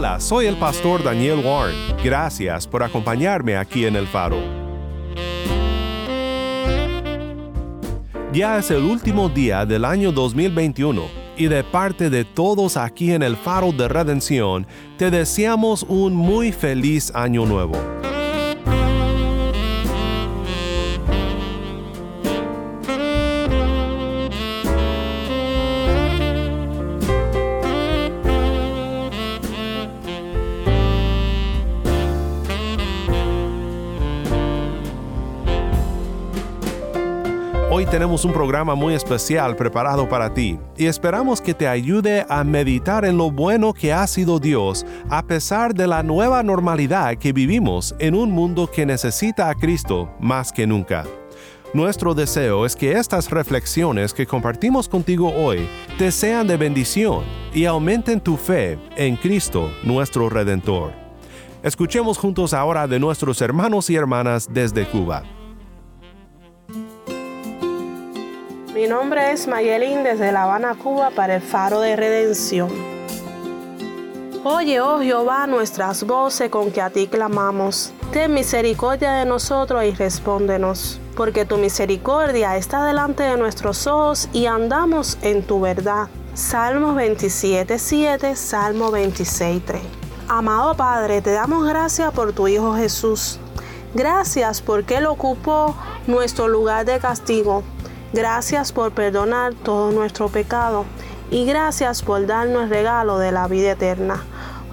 Hola, soy el pastor Daniel Warren. Gracias por acompañarme aquí en el faro. Ya es el último día del año 2021 y de parte de todos aquí en el faro de redención, te deseamos un muy feliz año nuevo. Tenemos un programa muy especial preparado para ti y esperamos que te ayude a meditar en lo bueno que ha sido Dios a pesar de la nueva normalidad que vivimos en un mundo que necesita a Cristo más que nunca. Nuestro deseo es que estas reflexiones que compartimos contigo hoy te sean de bendición y aumenten tu fe en Cristo nuestro Redentor. Escuchemos juntos ahora de nuestros hermanos y hermanas desde Cuba. Mi nombre es Mayelín desde La Habana, Cuba, para el Faro de Redención. Oye, oh Jehová, nuestras voces con que a ti clamamos. Ten misericordia de nosotros y respóndenos, porque tu misericordia está delante de nuestros ojos y andamos en tu verdad. Salmo 27, 7, Salmo 26, 3. Amado Padre, te damos gracias por tu Hijo Jesús. Gracias porque Él ocupó nuestro lugar de castigo Gracias por perdonar todo nuestro pecado y gracias por darnos el regalo de la vida eterna.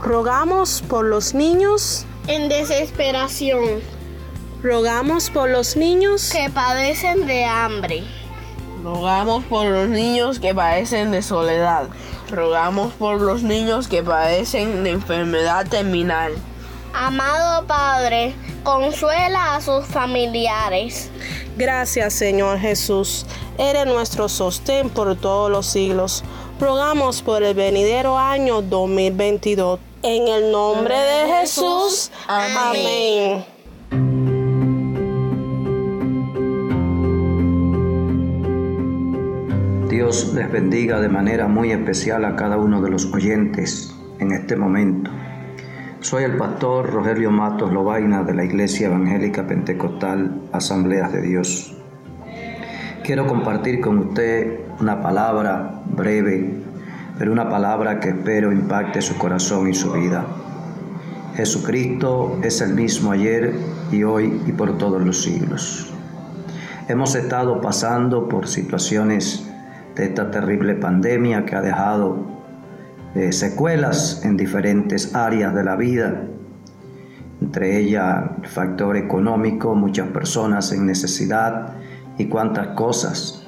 Rogamos por los niños en desesperación. Rogamos por los niños que padecen de hambre. Rogamos por los niños que padecen de soledad. Rogamos por los niños que padecen de enfermedad terminal. Amado Padre, consuela a sus familiares. Gracias Señor Jesús, eres nuestro sostén por todos los siglos. Rogamos por el venidero año 2022. En el nombre de Jesús. Amén. Dios les bendiga de manera muy especial a cada uno de los oyentes en este momento. Soy el pastor Rogelio Matos Lobaina de la Iglesia Evangélica Pentecostal Asambleas de Dios. Quiero compartir con usted una palabra breve, pero una palabra que espero impacte su corazón y su vida. Jesucristo es el mismo ayer y hoy y por todos los siglos. Hemos estado pasando por situaciones de esta terrible pandemia que ha dejado eh, secuelas en diferentes áreas de la vida, entre ellas el factor económico, muchas personas en necesidad y cuántas cosas.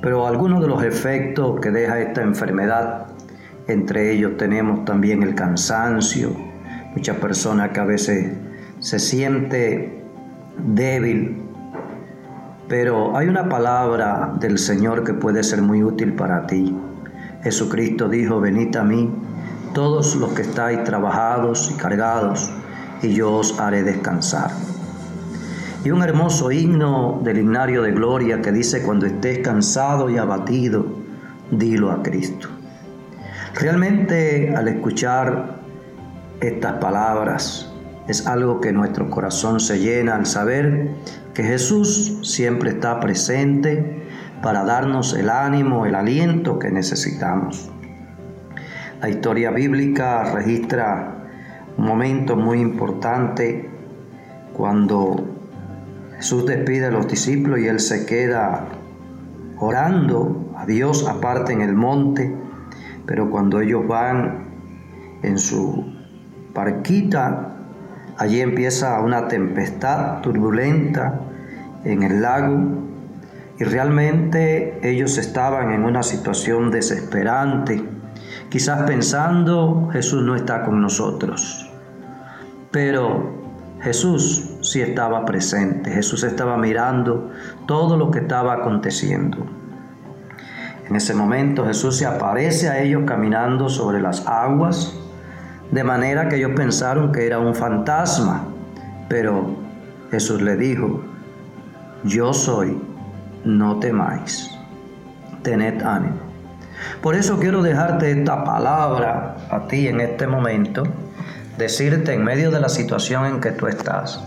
Pero algunos de los efectos que deja esta enfermedad, entre ellos tenemos también el cansancio, muchas personas que a veces se siente débil, pero hay una palabra del Señor que puede ser muy útil para ti. Jesucristo dijo, venid a mí, todos los que estáis trabajados y cargados, y yo os haré descansar. Y un hermoso himno del himnario de gloria que dice, cuando estés cansado y abatido, dilo a Cristo. Realmente al escuchar estas palabras es algo que nuestro corazón se llena al saber que Jesús siempre está presente para darnos el ánimo, el aliento que necesitamos. La historia bíblica registra un momento muy importante cuando Jesús despide a los discípulos y él se queda orando a Dios aparte en el monte, pero cuando ellos van en su parquita, allí empieza una tempestad turbulenta en el lago realmente ellos estaban en una situación desesperante, quizás pensando Jesús no está con nosotros. Pero Jesús sí estaba presente, Jesús estaba mirando todo lo que estaba aconteciendo. En ese momento Jesús se aparece a ellos caminando sobre las aguas, de manera que ellos pensaron que era un fantasma, pero Jesús le dijo, yo soy no temáis, tened ánimo. Por eso quiero dejarte esta palabra a ti en este momento, decirte en medio de la situación en que tú estás,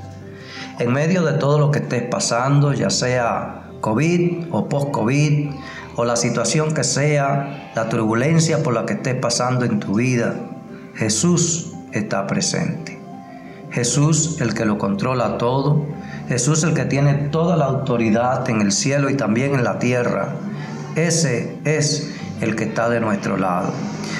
en medio de todo lo que estés pasando, ya sea COVID o post-COVID, o la situación que sea, la turbulencia por la que estés pasando en tu vida, Jesús está presente. Jesús el que lo controla todo, Jesús el que tiene toda la autoridad en el cielo y también en la tierra. Ese es el que está de nuestro lado.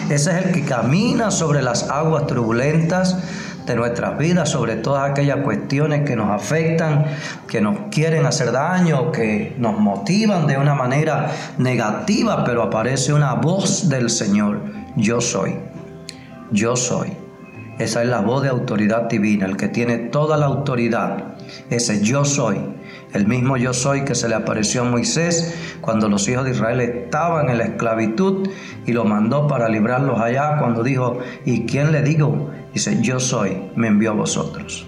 Ese es el que camina sobre las aguas turbulentas de nuestras vidas, sobre todas aquellas cuestiones que nos afectan, que nos quieren hacer daño, que nos motivan de una manera negativa, pero aparece una voz del Señor, yo soy, yo soy. Esa es la voz de autoridad divina, el que tiene toda la autoridad. Ese yo soy, el mismo yo soy que se le apareció a Moisés cuando los hijos de Israel estaban en la esclavitud y lo mandó para librarlos allá cuando dijo, ¿y quién le digo? Dice, yo soy, me envió a vosotros.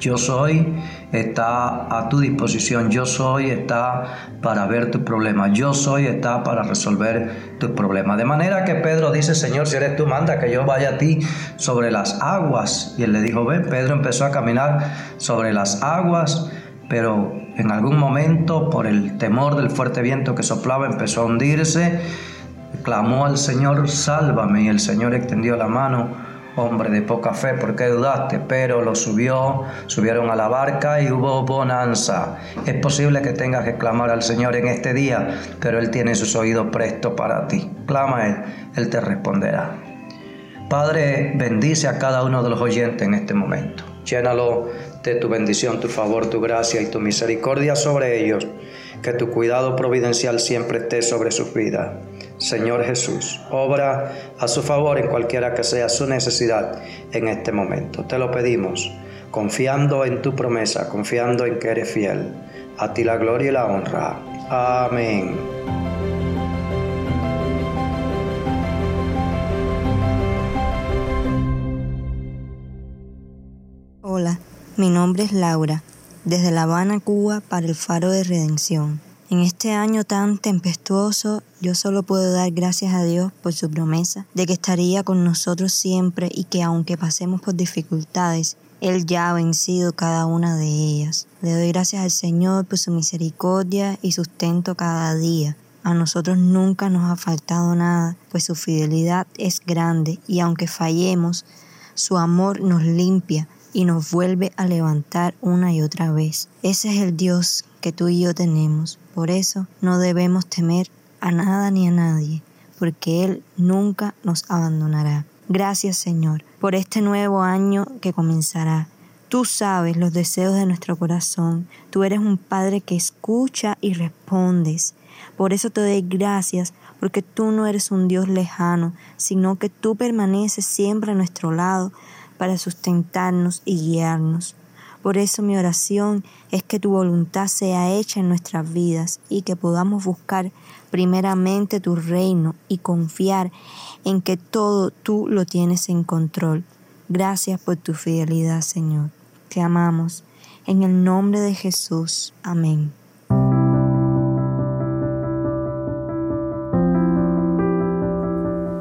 Yo soy está a tu disposición. Yo soy está para ver tu problema. Yo soy está para resolver tu problema. De manera que Pedro dice, Señor, si eres tú, manda que yo vaya a ti sobre las aguas. Y él le dijo, ven, Pedro empezó a caminar sobre las aguas, pero en algún momento, por el temor del fuerte viento que soplaba, empezó a hundirse. Clamó al Señor, sálvame. Y el Señor extendió la mano hombre de poca fe, ¿por qué dudaste? Pero lo subió, subieron a la barca y hubo bonanza. Es posible que tengas que clamar al Señor en este día, pero Él tiene sus oídos prestos para ti. Clama Él, Él te responderá. Padre, bendice a cada uno de los oyentes en este momento. Llénalo de tu bendición, tu favor, tu gracia y tu misericordia sobre ellos. Que tu cuidado providencial siempre esté sobre sus vidas. Señor Jesús, obra a su favor en cualquiera que sea su necesidad en este momento. Te lo pedimos, confiando en tu promesa, confiando en que eres fiel. A ti la gloria y la honra. Amén. Hola, mi nombre es Laura, desde La Habana, Cuba, para el Faro de Redención. En este año tan tempestuoso, yo solo puedo dar gracias a Dios por su promesa de que estaría con nosotros siempre y que aunque pasemos por dificultades, Él ya ha vencido cada una de ellas. Le doy gracias al Señor por su misericordia y sustento cada día. A nosotros nunca nos ha faltado nada, pues su fidelidad es grande y aunque fallemos, su amor nos limpia y nos vuelve a levantar una y otra vez. Ese es el Dios que tú y yo tenemos. Por eso no debemos temer a nada ni a nadie, porque Él nunca nos abandonará. Gracias Señor por este nuevo año que comenzará. Tú sabes los deseos de nuestro corazón. Tú eres un Padre que escucha y respondes. Por eso te doy gracias, porque tú no eres un Dios lejano, sino que tú permaneces siempre a nuestro lado para sustentarnos y guiarnos. Por eso mi oración es que tu voluntad sea hecha en nuestras vidas y que podamos buscar primeramente tu reino y confiar en que todo tú lo tienes en control. Gracias por tu fidelidad, Señor. Te amamos. En el nombre de Jesús. Amén.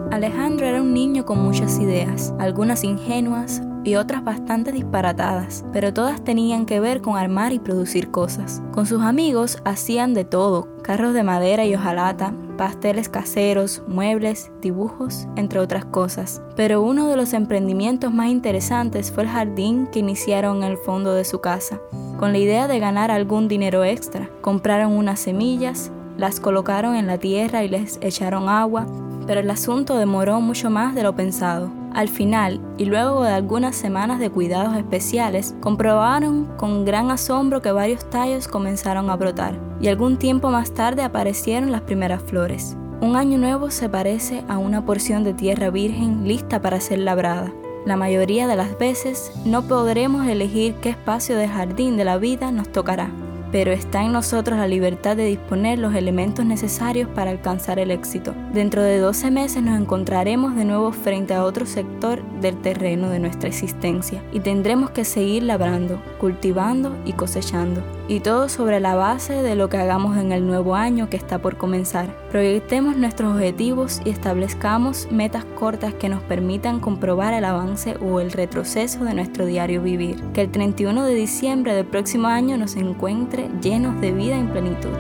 Alejandro era un niño con muchas ideas, algunas ingenuas, y otras bastante disparatadas, pero todas tenían que ver con armar y producir cosas. Con sus amigos hacían de todo, carros de madera y hojalata, pasteles caseros, muebles, dibujos, entre otras cosas. Pero uno de los emprendimientos más interesantes fue el jardín que iniciaron en el fondo de su casa. Con la idea de ganar algún dinero extra, compraron unas semillas, las colocaron en la tierra y les echaron agua, pero el asunto demoró mucho más de lo pensado. Al final, y luego de algunas semanas de cuidados especiales, comprobaron con gran asombro que varios tallos comenzaron a brotar, y algún tiempo más tarde aparecieron las primeras flores. Un año nuevo se parece a una porción de tierra virgen lista para ser labrada. La mayoría de las veces no podremos elegir qué espacio del jardín de la vida nos tocará pero está en nosotros la libertad de disponer los elementos necesarios para alcanzar el éxito. Dentro de 12 meses nos encontraremos de nuevo frente a otro sector del terreno de nuestra existencia y tendremos que seguir labrando, cultivando y cosechando. Y todo sobre la base de lo que hagamos en el nuevo año que está por comenzar. Proyectemos nuestros objetivos y establezcamos metas cortas que nos permitan comprobar el avance o el retroceso de nuestro diario vivir. Que el 31 de diciembre del próximo año nos encuentre llenos de vida y plenitud.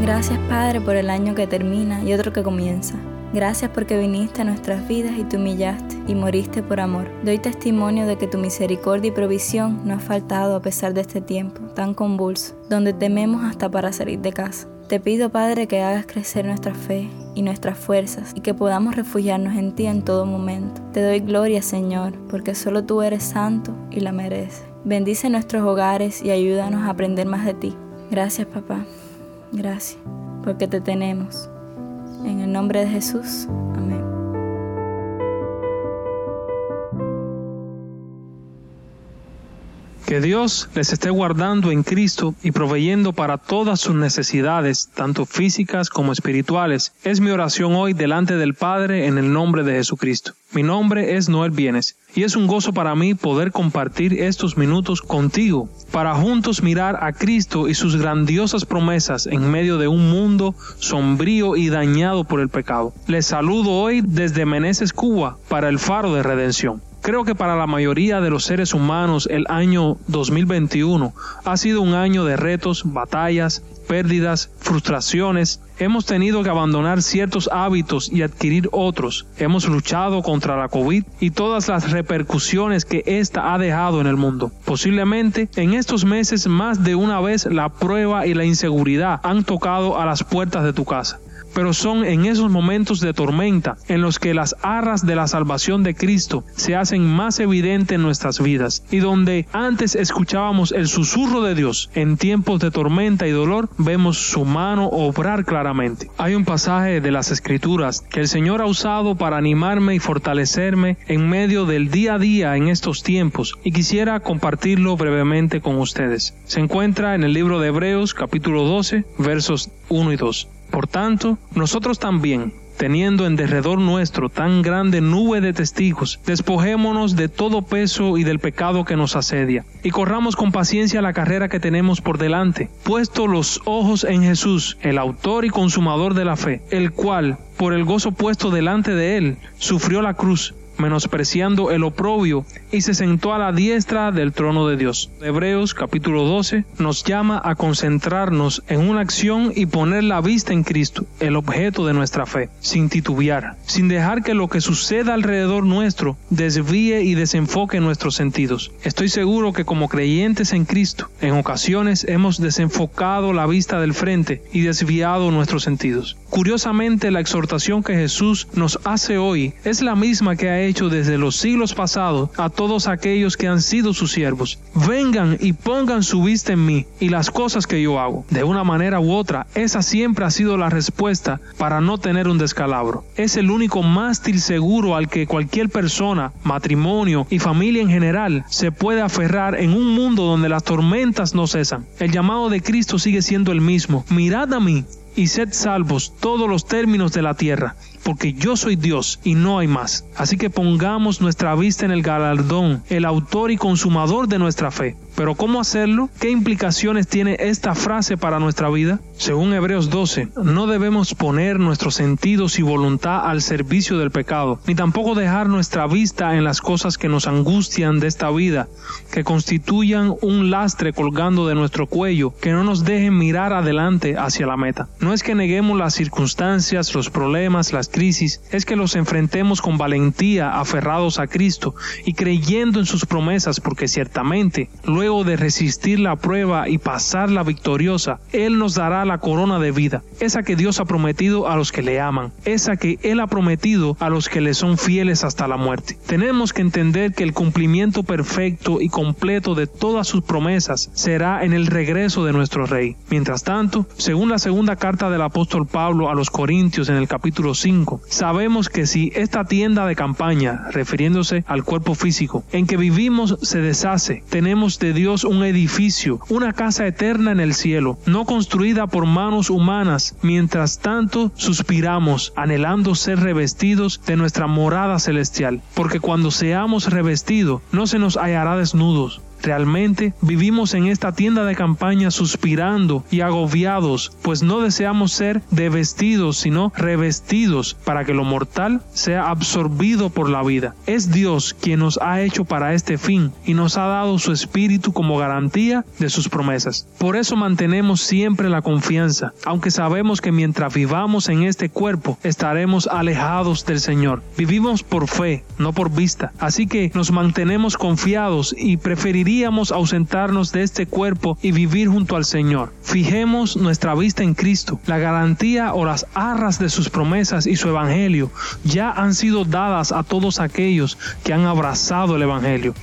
Gracias Padre por el año que termina y otro que comienza. Gracias porque viniste a nuestras vidas y te humillaste y moriste por amor. Doy testimonio de que tu misericordia y provisión no ha faltado a pesar de este tiempo tan convulso, donde tememos hasta para salir de casa. Te pido, Padre, que hagas crecer nuestra fe y nuestras fuerzas y que podamos refugiarnos en ti en todo momento. Te doy gloria, Señor, porque solo tú eres santo y la mereces. Bendice nuestros hogares y ayúdanos a aprender más de ti. Gracias, papá. Gracias, porque te tenemos. En el nombre de Jesús. Amén. Que Dios les esté guardando en Cristo y proveyendo para todas sus necesidades, tanto físicas como espirituales. Es mi oración hoy delante del Padre en el nombre de Jesucristo. Mi nombre es Noel Bienes y es un gozo para mí poder compartir estos minutos contigo para juntos mirar a Cristo y sus grandiosas promesas en medio de un mundo sombrío y dañado por el pecado. Les saludo hoy desde Meneses, Cuba, para el Faro de Redención. Creo que para la mayoría de los seres humanos el año 2021 ha sido un año de retos, batallas, pérdidas, frustraciones. Hemos tenido que abandonar ciertos hábitos y adquirir otros. Hemos luchado contra la COVID y todas las repercusiones que ésta ha dejado en el mundo. Posiblemente en estos meses más de una vez la prueba y la inseguridad han tocado a las puertas de tu casa pero son en esos momentos de tormenta en los que las arras de la salvación de Cristo se hacen más evidentes en nuestras vidas y donde antes escuchábamos el susurro de Dios en tiempos de tormenta y dolor, vemos su mano obrar claramente. Hay un pasaje de las escrituras que el Señor ha usado para animarme y fortalecerme en medio del día a día en estos tiempos y quisiera compartirlo brevemente con ustedes. Se encuentra en el libro de Hebreos capítulo 12 versos 1 y 2. Por tanto, nosotros también, teniendo en derredor nuestro tan grande nube de testigos, despojémonos de todo peso y del pecado que nos asedia, y corramos con paciencia la carrera que tenemos por delante, puesto los ojos en Jesús, el autor y consumador de la fe, el cual, por el gozo puesto delante de él, sufrió la cruz menospreciando el oprobio, y se sentó a la diestra del trono de Dios. Hebreos capítulo 12 nos llama a concentrarnos en una acción y poner la vista en Cristo, el objeto de nuestra fe, sin titubear, sin dejar que lo que suceda alrededor nuestro desvíe y desenfoque nuestros sentidos. Estoy seguro que como creyentes en Cristo, en ocasiones hemos desenfocado la vista del frente y desviado nuestros sentidos. Curiosamente, la exhortación que Jesús nos hace hoy es la misma que ha hecho desde los siglos pasados a todos aquellos que han sido sus siervos. Vengan y pongan su vista en mí y las cosas que yo hago. De una manera u otra, esa siempre ha sido la respuesta para no tener un descalabro. Es el único mástil seguro al que cualquier persona, matrimonio y familia en general se puede aferrar en un mundo donde las tormentas no cesan. El llamado de Cristo sigue siendo el mismo. Mirad a mí y sed salvos todos los términos de la tierra, porque yo soy Dios y no hay más. Así que pongamos nuestra vista en el galardón, el autor y consumador de nuestra fe. Pero ¿cómo hacerlo? ¿Qué implicaciones tiene esta frase para nuestra vida? Según Hebreos 12, no debemos poner nuestros sentidos y voluntad al servicio del pecado, ni tampoco dejar nuestra vista en las cosas que nos angustian de esta vida, que constituyan un lastre colgando de nuestro cuello, que no nos dejen mirar adelante hacia la meta. No es que neguemos las circunstancias, los problemas, las crisis, es que los enfrentemos con valentía, aferrados a Cristo y creyendo en sus promesas, porque ciertamente, luego de resistir la prueba y pasarla victoriosa, Él nos dará la corona de vida, esa que Dios ha prometido a los que le aman, esa que Él ha prometido a los que le son fieles hasta la muerte. Tenemos que entender que el cumplimiento perfecto y completo de todas sus promesas será en el regreso de nuestro Rey. Mientras tanto, según la segunda carta del apóstol Pablo a los Corintios en el capítulo 5, sabemos que si esta tienda de campaña, refiriéndose al cuerpo físico, en que vivimos se deshace, tenemos de Dios un edificio, una casa eterna en el cielo, no construida por manos humanas. Mientras tanto, suspiramos, anhelando ser revestidos de nuestra morada celestial, porque cuando seamos revestidos, no se nos hallará desnudos, Realmente vivimos en esta tienda de campaña suspirando y agobiados, pues no deseamos ser de vestidos, sino revestidos para que lo mortal sea absorbido por la vida. Es Dios quien nos ha hecho para este fin y nos ha dado su espíritu como garantía de sus promesas. Por eso mantenemos siempre la confianza, aunque sabemos que mientras vivamos en este cuerpo estaremos alejados del Señor. Vivimos por fe, no por vista. Así que nos mantenemos confiados y preferiríamos ausentarnos de este cuerpo y vivir junto al Señor. Fijemos nuestra vista en Cristo. La garantía o las arras de sus promesas y su evangelio ya han sido dadas a todos aquellos que han abrazado el evangelio.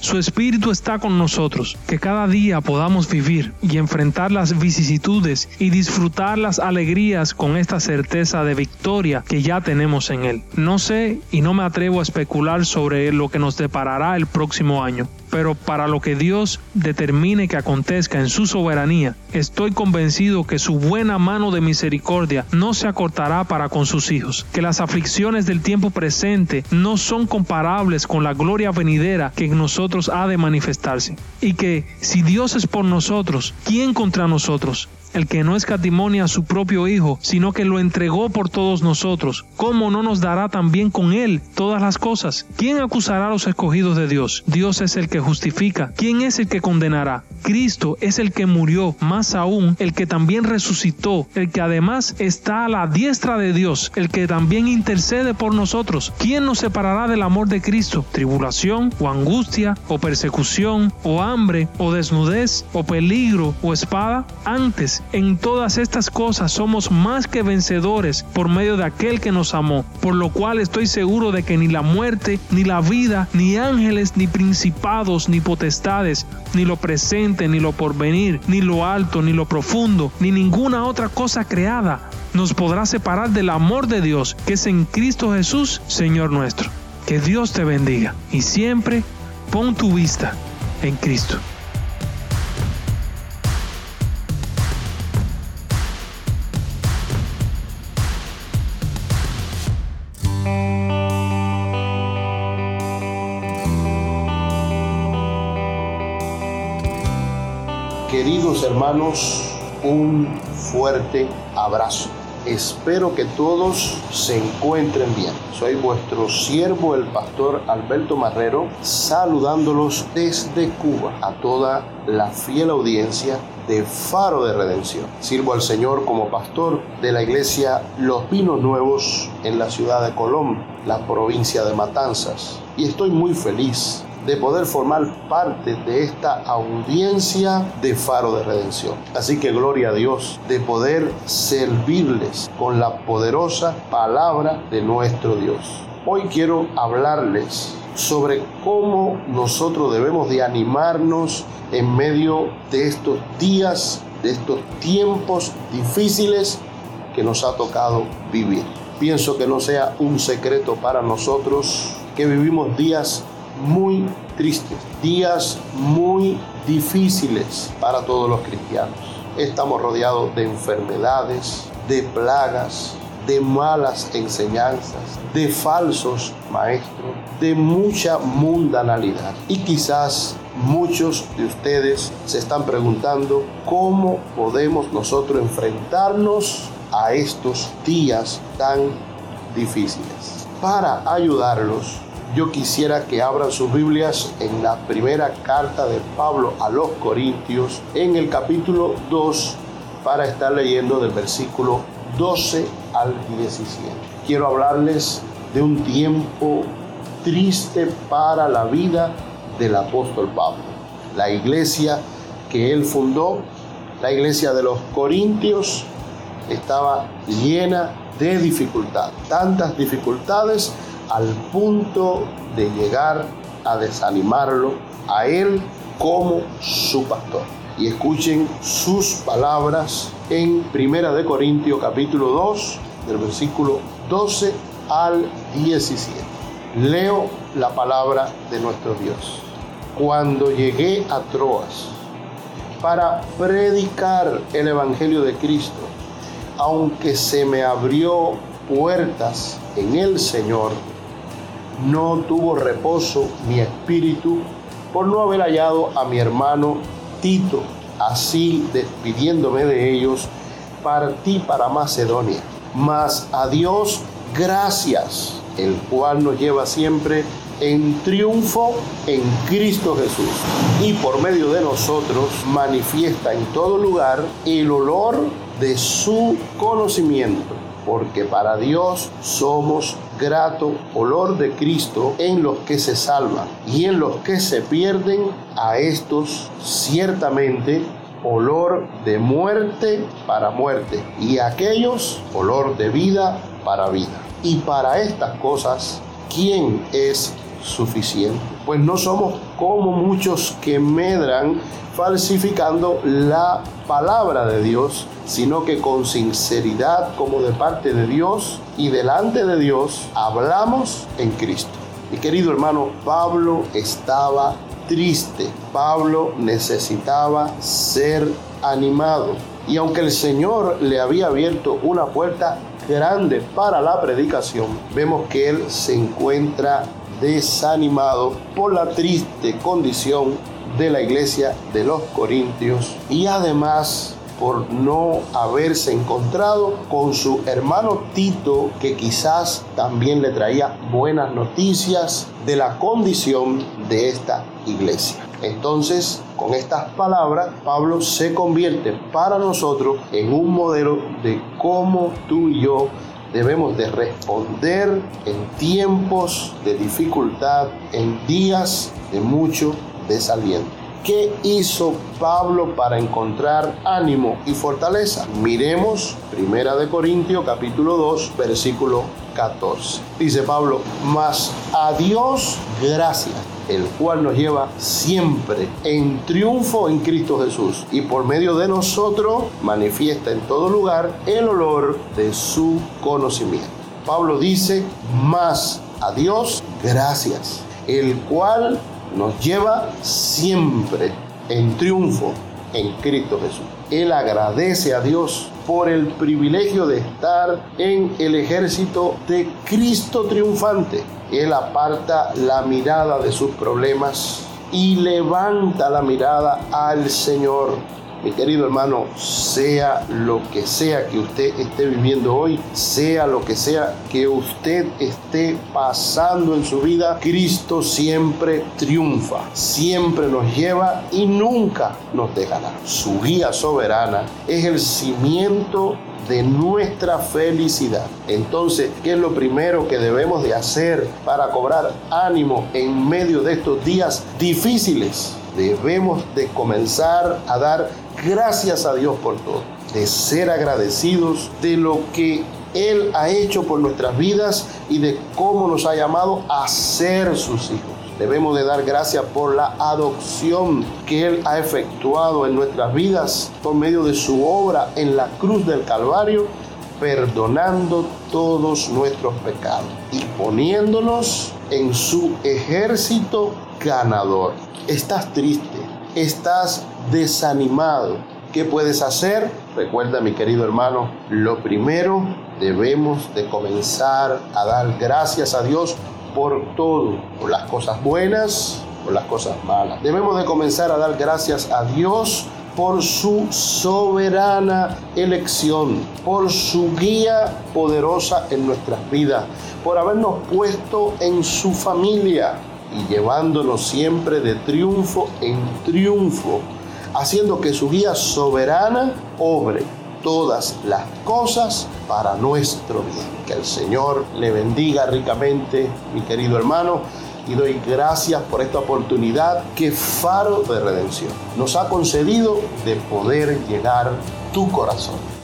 Su Espíritu está con nosotros, que cada día podamos vivir y enfrentar las vicisitudes y disfrutar las alegrías con esta certeza de victoria que ya tenemos en Él. No sé y no me atrevo a especular sobre lo que nos deparará el próximo año pero para lo que Dios determine que acontezca en su soberanía, estoy convencido que su buena mano de misericordia no se acortará para con sus hijos, que las aflicciones del tiempo presente no son comparables con la gloria venidera que en nosotros ha de manifestarse, y que si Dios es por nosotros, ¿quién contra nosotros? El que no escatimonia a su propio Hijo, sino que lo entregó por todos nosotros, ¿cómo no nos dará también con Él todas las cosas? ¿Quién acusará a los escogidos de Dios? Dios es el que justifica. ¿Quién es el que condenará? Cristo es el que murió, más aún el que también resucitó, el que además está a la diestra de Dios, el que también intercede por nosotros. ¿Quién nos separará del amor de Cristo? ¿Tribulación o angustia o persecución o hambre o desnudez o peligro o espada? Antes en todas estas cosas somos más que vencedores por medio de aquel que nos amó, por lo cual estoy seguro de que ni la muerte, ni la vida, ni ángeles, ni principados, ni potestades, ni lo presente, ni lo porvenir, ni lo alto, ni lo profundo, ni ninguna otra cosa creada nos podrá separar del amor de Dios que es en Cristo Jesús, Señor nuestro. Que Dios te bendiga y siempre pon tu vista en Cristo. Hermanos, un fuerte abrazo. Espero que todos se encuentren bien. Soy vuestro siervo, el pastor Alberto Marrero, saludándolos desde Cuba a toda la fiel audiencia de Faro de Redención. Sirvo al Señor como pastor de la iglesia Los Pinos Nuevos en la ciudad de Colón, la provincia de Matanzas. Y estoy muy feliz de poder formar parte de esta audiencia de Faro de Redención. Así que gloria a Dios de poder servirles con la poderosa palabra de nuestro Dios. Hoy quiero hablarles sobre cómo nosotros debemos de animarnos en medio de estos días, de estos tiempos difíciles que nos ha tocado vivir. Pienso que no sea un secreto para nosotros que vivimos días muy tristes, días muy difíciles para todos los cristianos. Estamos rodeados de enfermedades, de plagas, de malas enseñanzas, de falsos maestros, de mucha mundanalidad. Y quizás muchos de ustedes se están preguntando cómo podemos nosotros enfrentarnos a estos días tan difíciles. Para ayudarlos, yo quisiera que abran sus Biblias en la primera carta de Pablo a los Corintios, en el capítulo 2, para estar leyendo del versículo 12 al 17. Quiero hablarles de un tiempo triste para la vida del apóstol Pablo. La iglesia que él fundó, la iglesia de los Corintios, estaba llena de dificultades, tantas dificultades al punto de llegar a desanimarlo a él como su pastor. Y escuchen sus palabras en Primera de Corintios capítulo 2, del versículo 12 al 17. Leo la palabra de nuestro Dios. cuando llegué a Troas para predicar el Evangelio de Cristo, aunque se me abrió puertas en el Señor, no tuvo reposo mi espíritu por no haber hallado a mi hermano Tito. Así, despidiéndome de ellos, partí para Macedonia. Mas a Dios gracias, el cual nos lleva siempre en triunfo en Cristo Jesús. Y por medio de nosotros manifiesta en todo lugar el olor de su conocimiento porque para Dios somos grato olor de Cristo en los que se salvan y en los que se pierden, a estos ciertamente olor de muerte para muerte y a aquellos olor de vida para vida. Y para estas cosas, ¿quién es suficiente? Pues no somos como muchos que medran falsificando la palabra de Dios, sino que con sinceridad como de parte de Dios y delante de Dios hablamos en Cristo. Mi querido hermano, Pablo estaba triste, Pablo necesitaba ser animado. Y aunque el Señor le había abierto una puerta grande para la predicación, vemos que él se encuentra desanimado por la triste condición de la iglesia de los Corintios y además por no haberse encontrado con su hermano Tito, que quizás también le traía buenas noticias de la condición de esta iglesia. Entonces, con estas palabras, Pablo se convierte para nosotros en un modelo de cómo tú y yo debemos de responder en tiempos de dificultad, en días de mucho desaliento. ¿Qué hizo Pablo para encontrar ánimo y fortaleza? Miremos Primera de Corintios capítulo 2 versículo 14. Dice Pablo, mas a Dios gracias, el cual nos lleva siempre en triunfo en Cristo Jesús y por medio de nosotros manifiesta en todo lugar el olor de su conocimiento. Pablo dice, mas a Dios gracias, el cual nos lleva siempre en triunfo en Cristo Jesús. Él agradece a Dios por el privilegio de estar en el ejército de Cristo triunfante. Él aparta la mirada de sus problemas y levanta la mirada al Señor mi querido hermano, sea lo que sea que usted esté viviendo hoy, sea lo que sea que usted esté pasando en su vida, Cristo siempre triunfa, siempre nos lleva y nunca nos dejará. Su guía soberana es el cimiento de nuestra felicidad. Entonces, ¿qué es lo primero que debemos de hacer para cobrar ánimo en medio de estos días difíciles? Debemos de comenzar a dar gracias a Dios por todo, de ser agradecidos de lo que Él ha hecho por nuestras vidas y de cómo nos ha llamado a ser sus hijos. Debemos de dar gracias por la adopción que Él ha efectuado en nuestras vidas por medio de su obra en la cruz del Calvario, perdonando todos nuestros pecados y poniéndonos en su ejército ganador. Estás triste, estás desanimado, ¿qué puedes hacer? Recuerda, mi querido hermano, lo primero debemos de comenzar a dar gracias a Dios por todo, por las cosas buenas, por las cosas malas. Debemos de comenzar a dar gracias a Dios por su soberana elección, por su guía poderosa en nuestras vidas, por habernos puesto en su familia y llevándonos siempre de triunfo en triunfo haciendo que su guía soberana obre todas las cosas para nuestro bien. Que el Señor le bendiga ricamente, mi querido hermano, y doy gracias por esta oportunidad que Faro de Redención nos ha concedido de poder llegar tu corazón.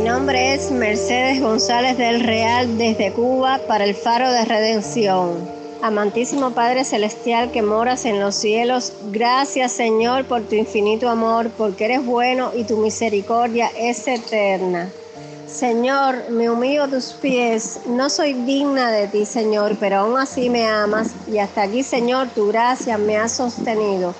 Nombre es Mercedes González del Real desde Cuba para el Faro de Redención. Amantísimo Padre Celestial que moras en los cielos, gracias Señor por tu infinito amor, porque eres bueno y tu misericordia es eterna. Señor, me humillo a tus pies, no soy digna de ti, Señor, pero aún así me amas y hasta aquí, Señor, tu gracia me ha sostenido.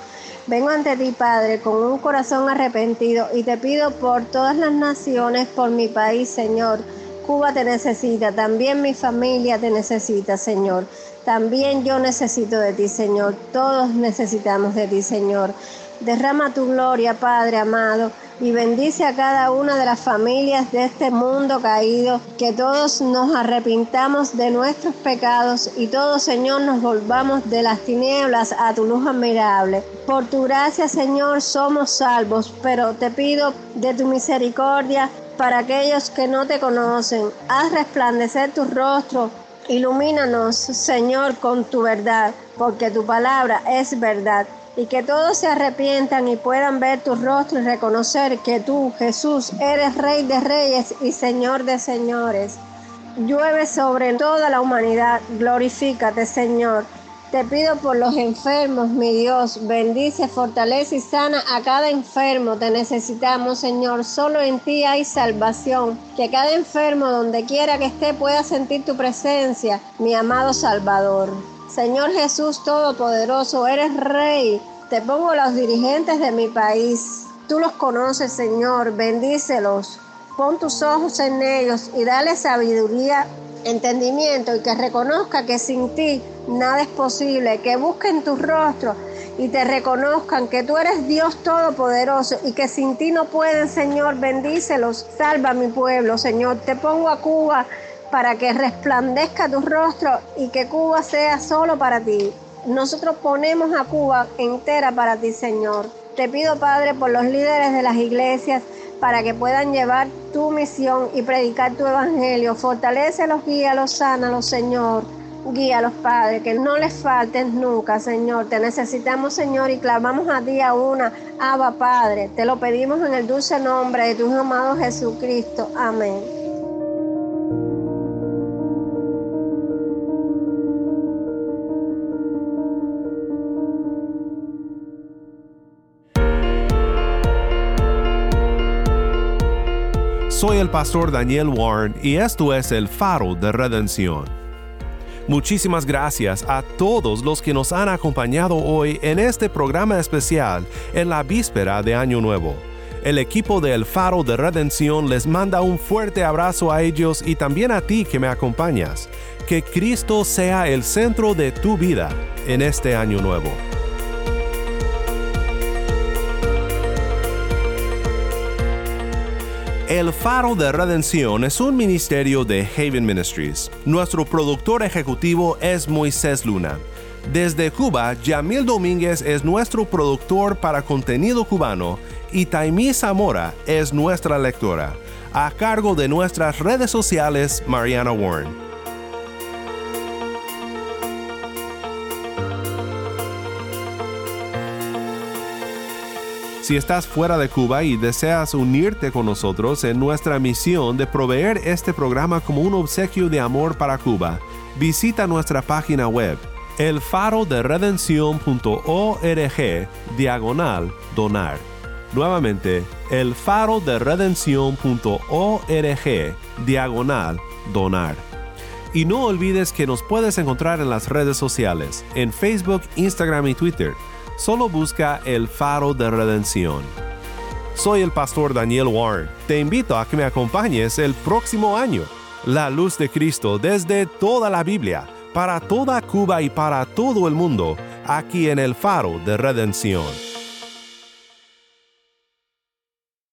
Vengo ante ti, Padre, con un corazón arrepentido y te pido por todas las naciones, por mi país, Señor. Cuba te necesita, también mi familia te necesita, Señor. También yo necesito de ti, Señor. Todos necesitamos de ti, Señor. Derrama tu gloria, Padre amado, y bendice a cada una de las familias de este mundo caído, que todos nos arrepintamos de nuestros pecados y todos, Señor, nos volvamos de las tinieblas a tu luz admirable. Por tu gracia, Señor, somos salvos, pero te pido de tu misericordia para aquellos que no te conocen. Haz resplandecer tu rostro Ilumínanos, Señor, con tu verdad, porque tu palabra es verdad. Y que todos se arrepientan y puedan ver tu rostro y reconocer que tú, Jesús, eres Rey de Reyes y Señor de Señores. Llueve sobre toda la humanidad. Glorifícate, Señor. Te pido por los enfermos, mi Dios, bendice, fortalece y sana a cada enfermo. Te necesitamos, Señor. Solo en ti hay salvación. Que cada enfermo, donde quiera que esté, pueda sentir tu presencia, mi amado Salvador. Señor Jesús Todopoderoso, eres Rey. Te pongo los dirigentes de mi país. Tú los conoces, Señor. Bendícelos. Pon tus ojos en ellos y dale sabiduría entendimiento y que reconozca que sin ti nada es posible, que busquen tu rostro y te reconozcan que tú eres Dios todopoderoso y que sin ti no pueden, Señor, bendícelos, salva a mi pueblo, Señor. Te pongo a Cuba para que resplandezca tu rostro y que Cuba sea solo para ti. Nosotros ponemos a Cuba entera para ti, Señor. Te pido, Padre, por los líderes de las iglesias, para que puedan llevar tu misión y predicar tu evangelio. Fortalecelos, guíalos, sánalos, Señor. Guíalos, Padre, que no les falten nunca, Señor. Te necesitamos, Señor, y clamamos a ti a una, Abba, Padre. Te lo pedimos en el dulce nombre de tu amado Jesucristo. Amén. Soy el pastor Daniel Warren y esto es el faro de redención. Muchísimas gracias a todos los que nos han acompañado hoy en este programa especial en la víspera de Año Nuevo. El equipo de El Faro de Redención les manda un fuerte abrazo a ellos y también a ti que me acompañas. Que Cristo sea el centro de tu vida en este año nuevo. El Faro de Redención es un ministerio de Haven Ministries. Nuestro productor ejecutivo es Moisés Luna. Desde Cuba, Yamil Domínguez es nuestro productor para contenido cubano y Taimí Zamora es nuestra lectora. A cargo de nuestras redes sociales, Mariana Warren. Si estás fuera de Cuba y deseas unirte con nosotros en nuestra misión de proveer este programa como un obsequio de amor para Cuba, visita nuestra página web elfaroderedención.org diagonal donar. Nuevamente, elfaroderedención.org diagonal donar. Y no olvides que nos puedes encontrar en las redes sociales, en Facebook, Instagram y Twitter solo busca el faro de redención. Soy el pastor Daniel Warren. Te invito a que me acompañes el próximo año. La luz de Cristo desde toda la Biblia, para toda Cuba y para todo el mundo, aquí en el faro de redención.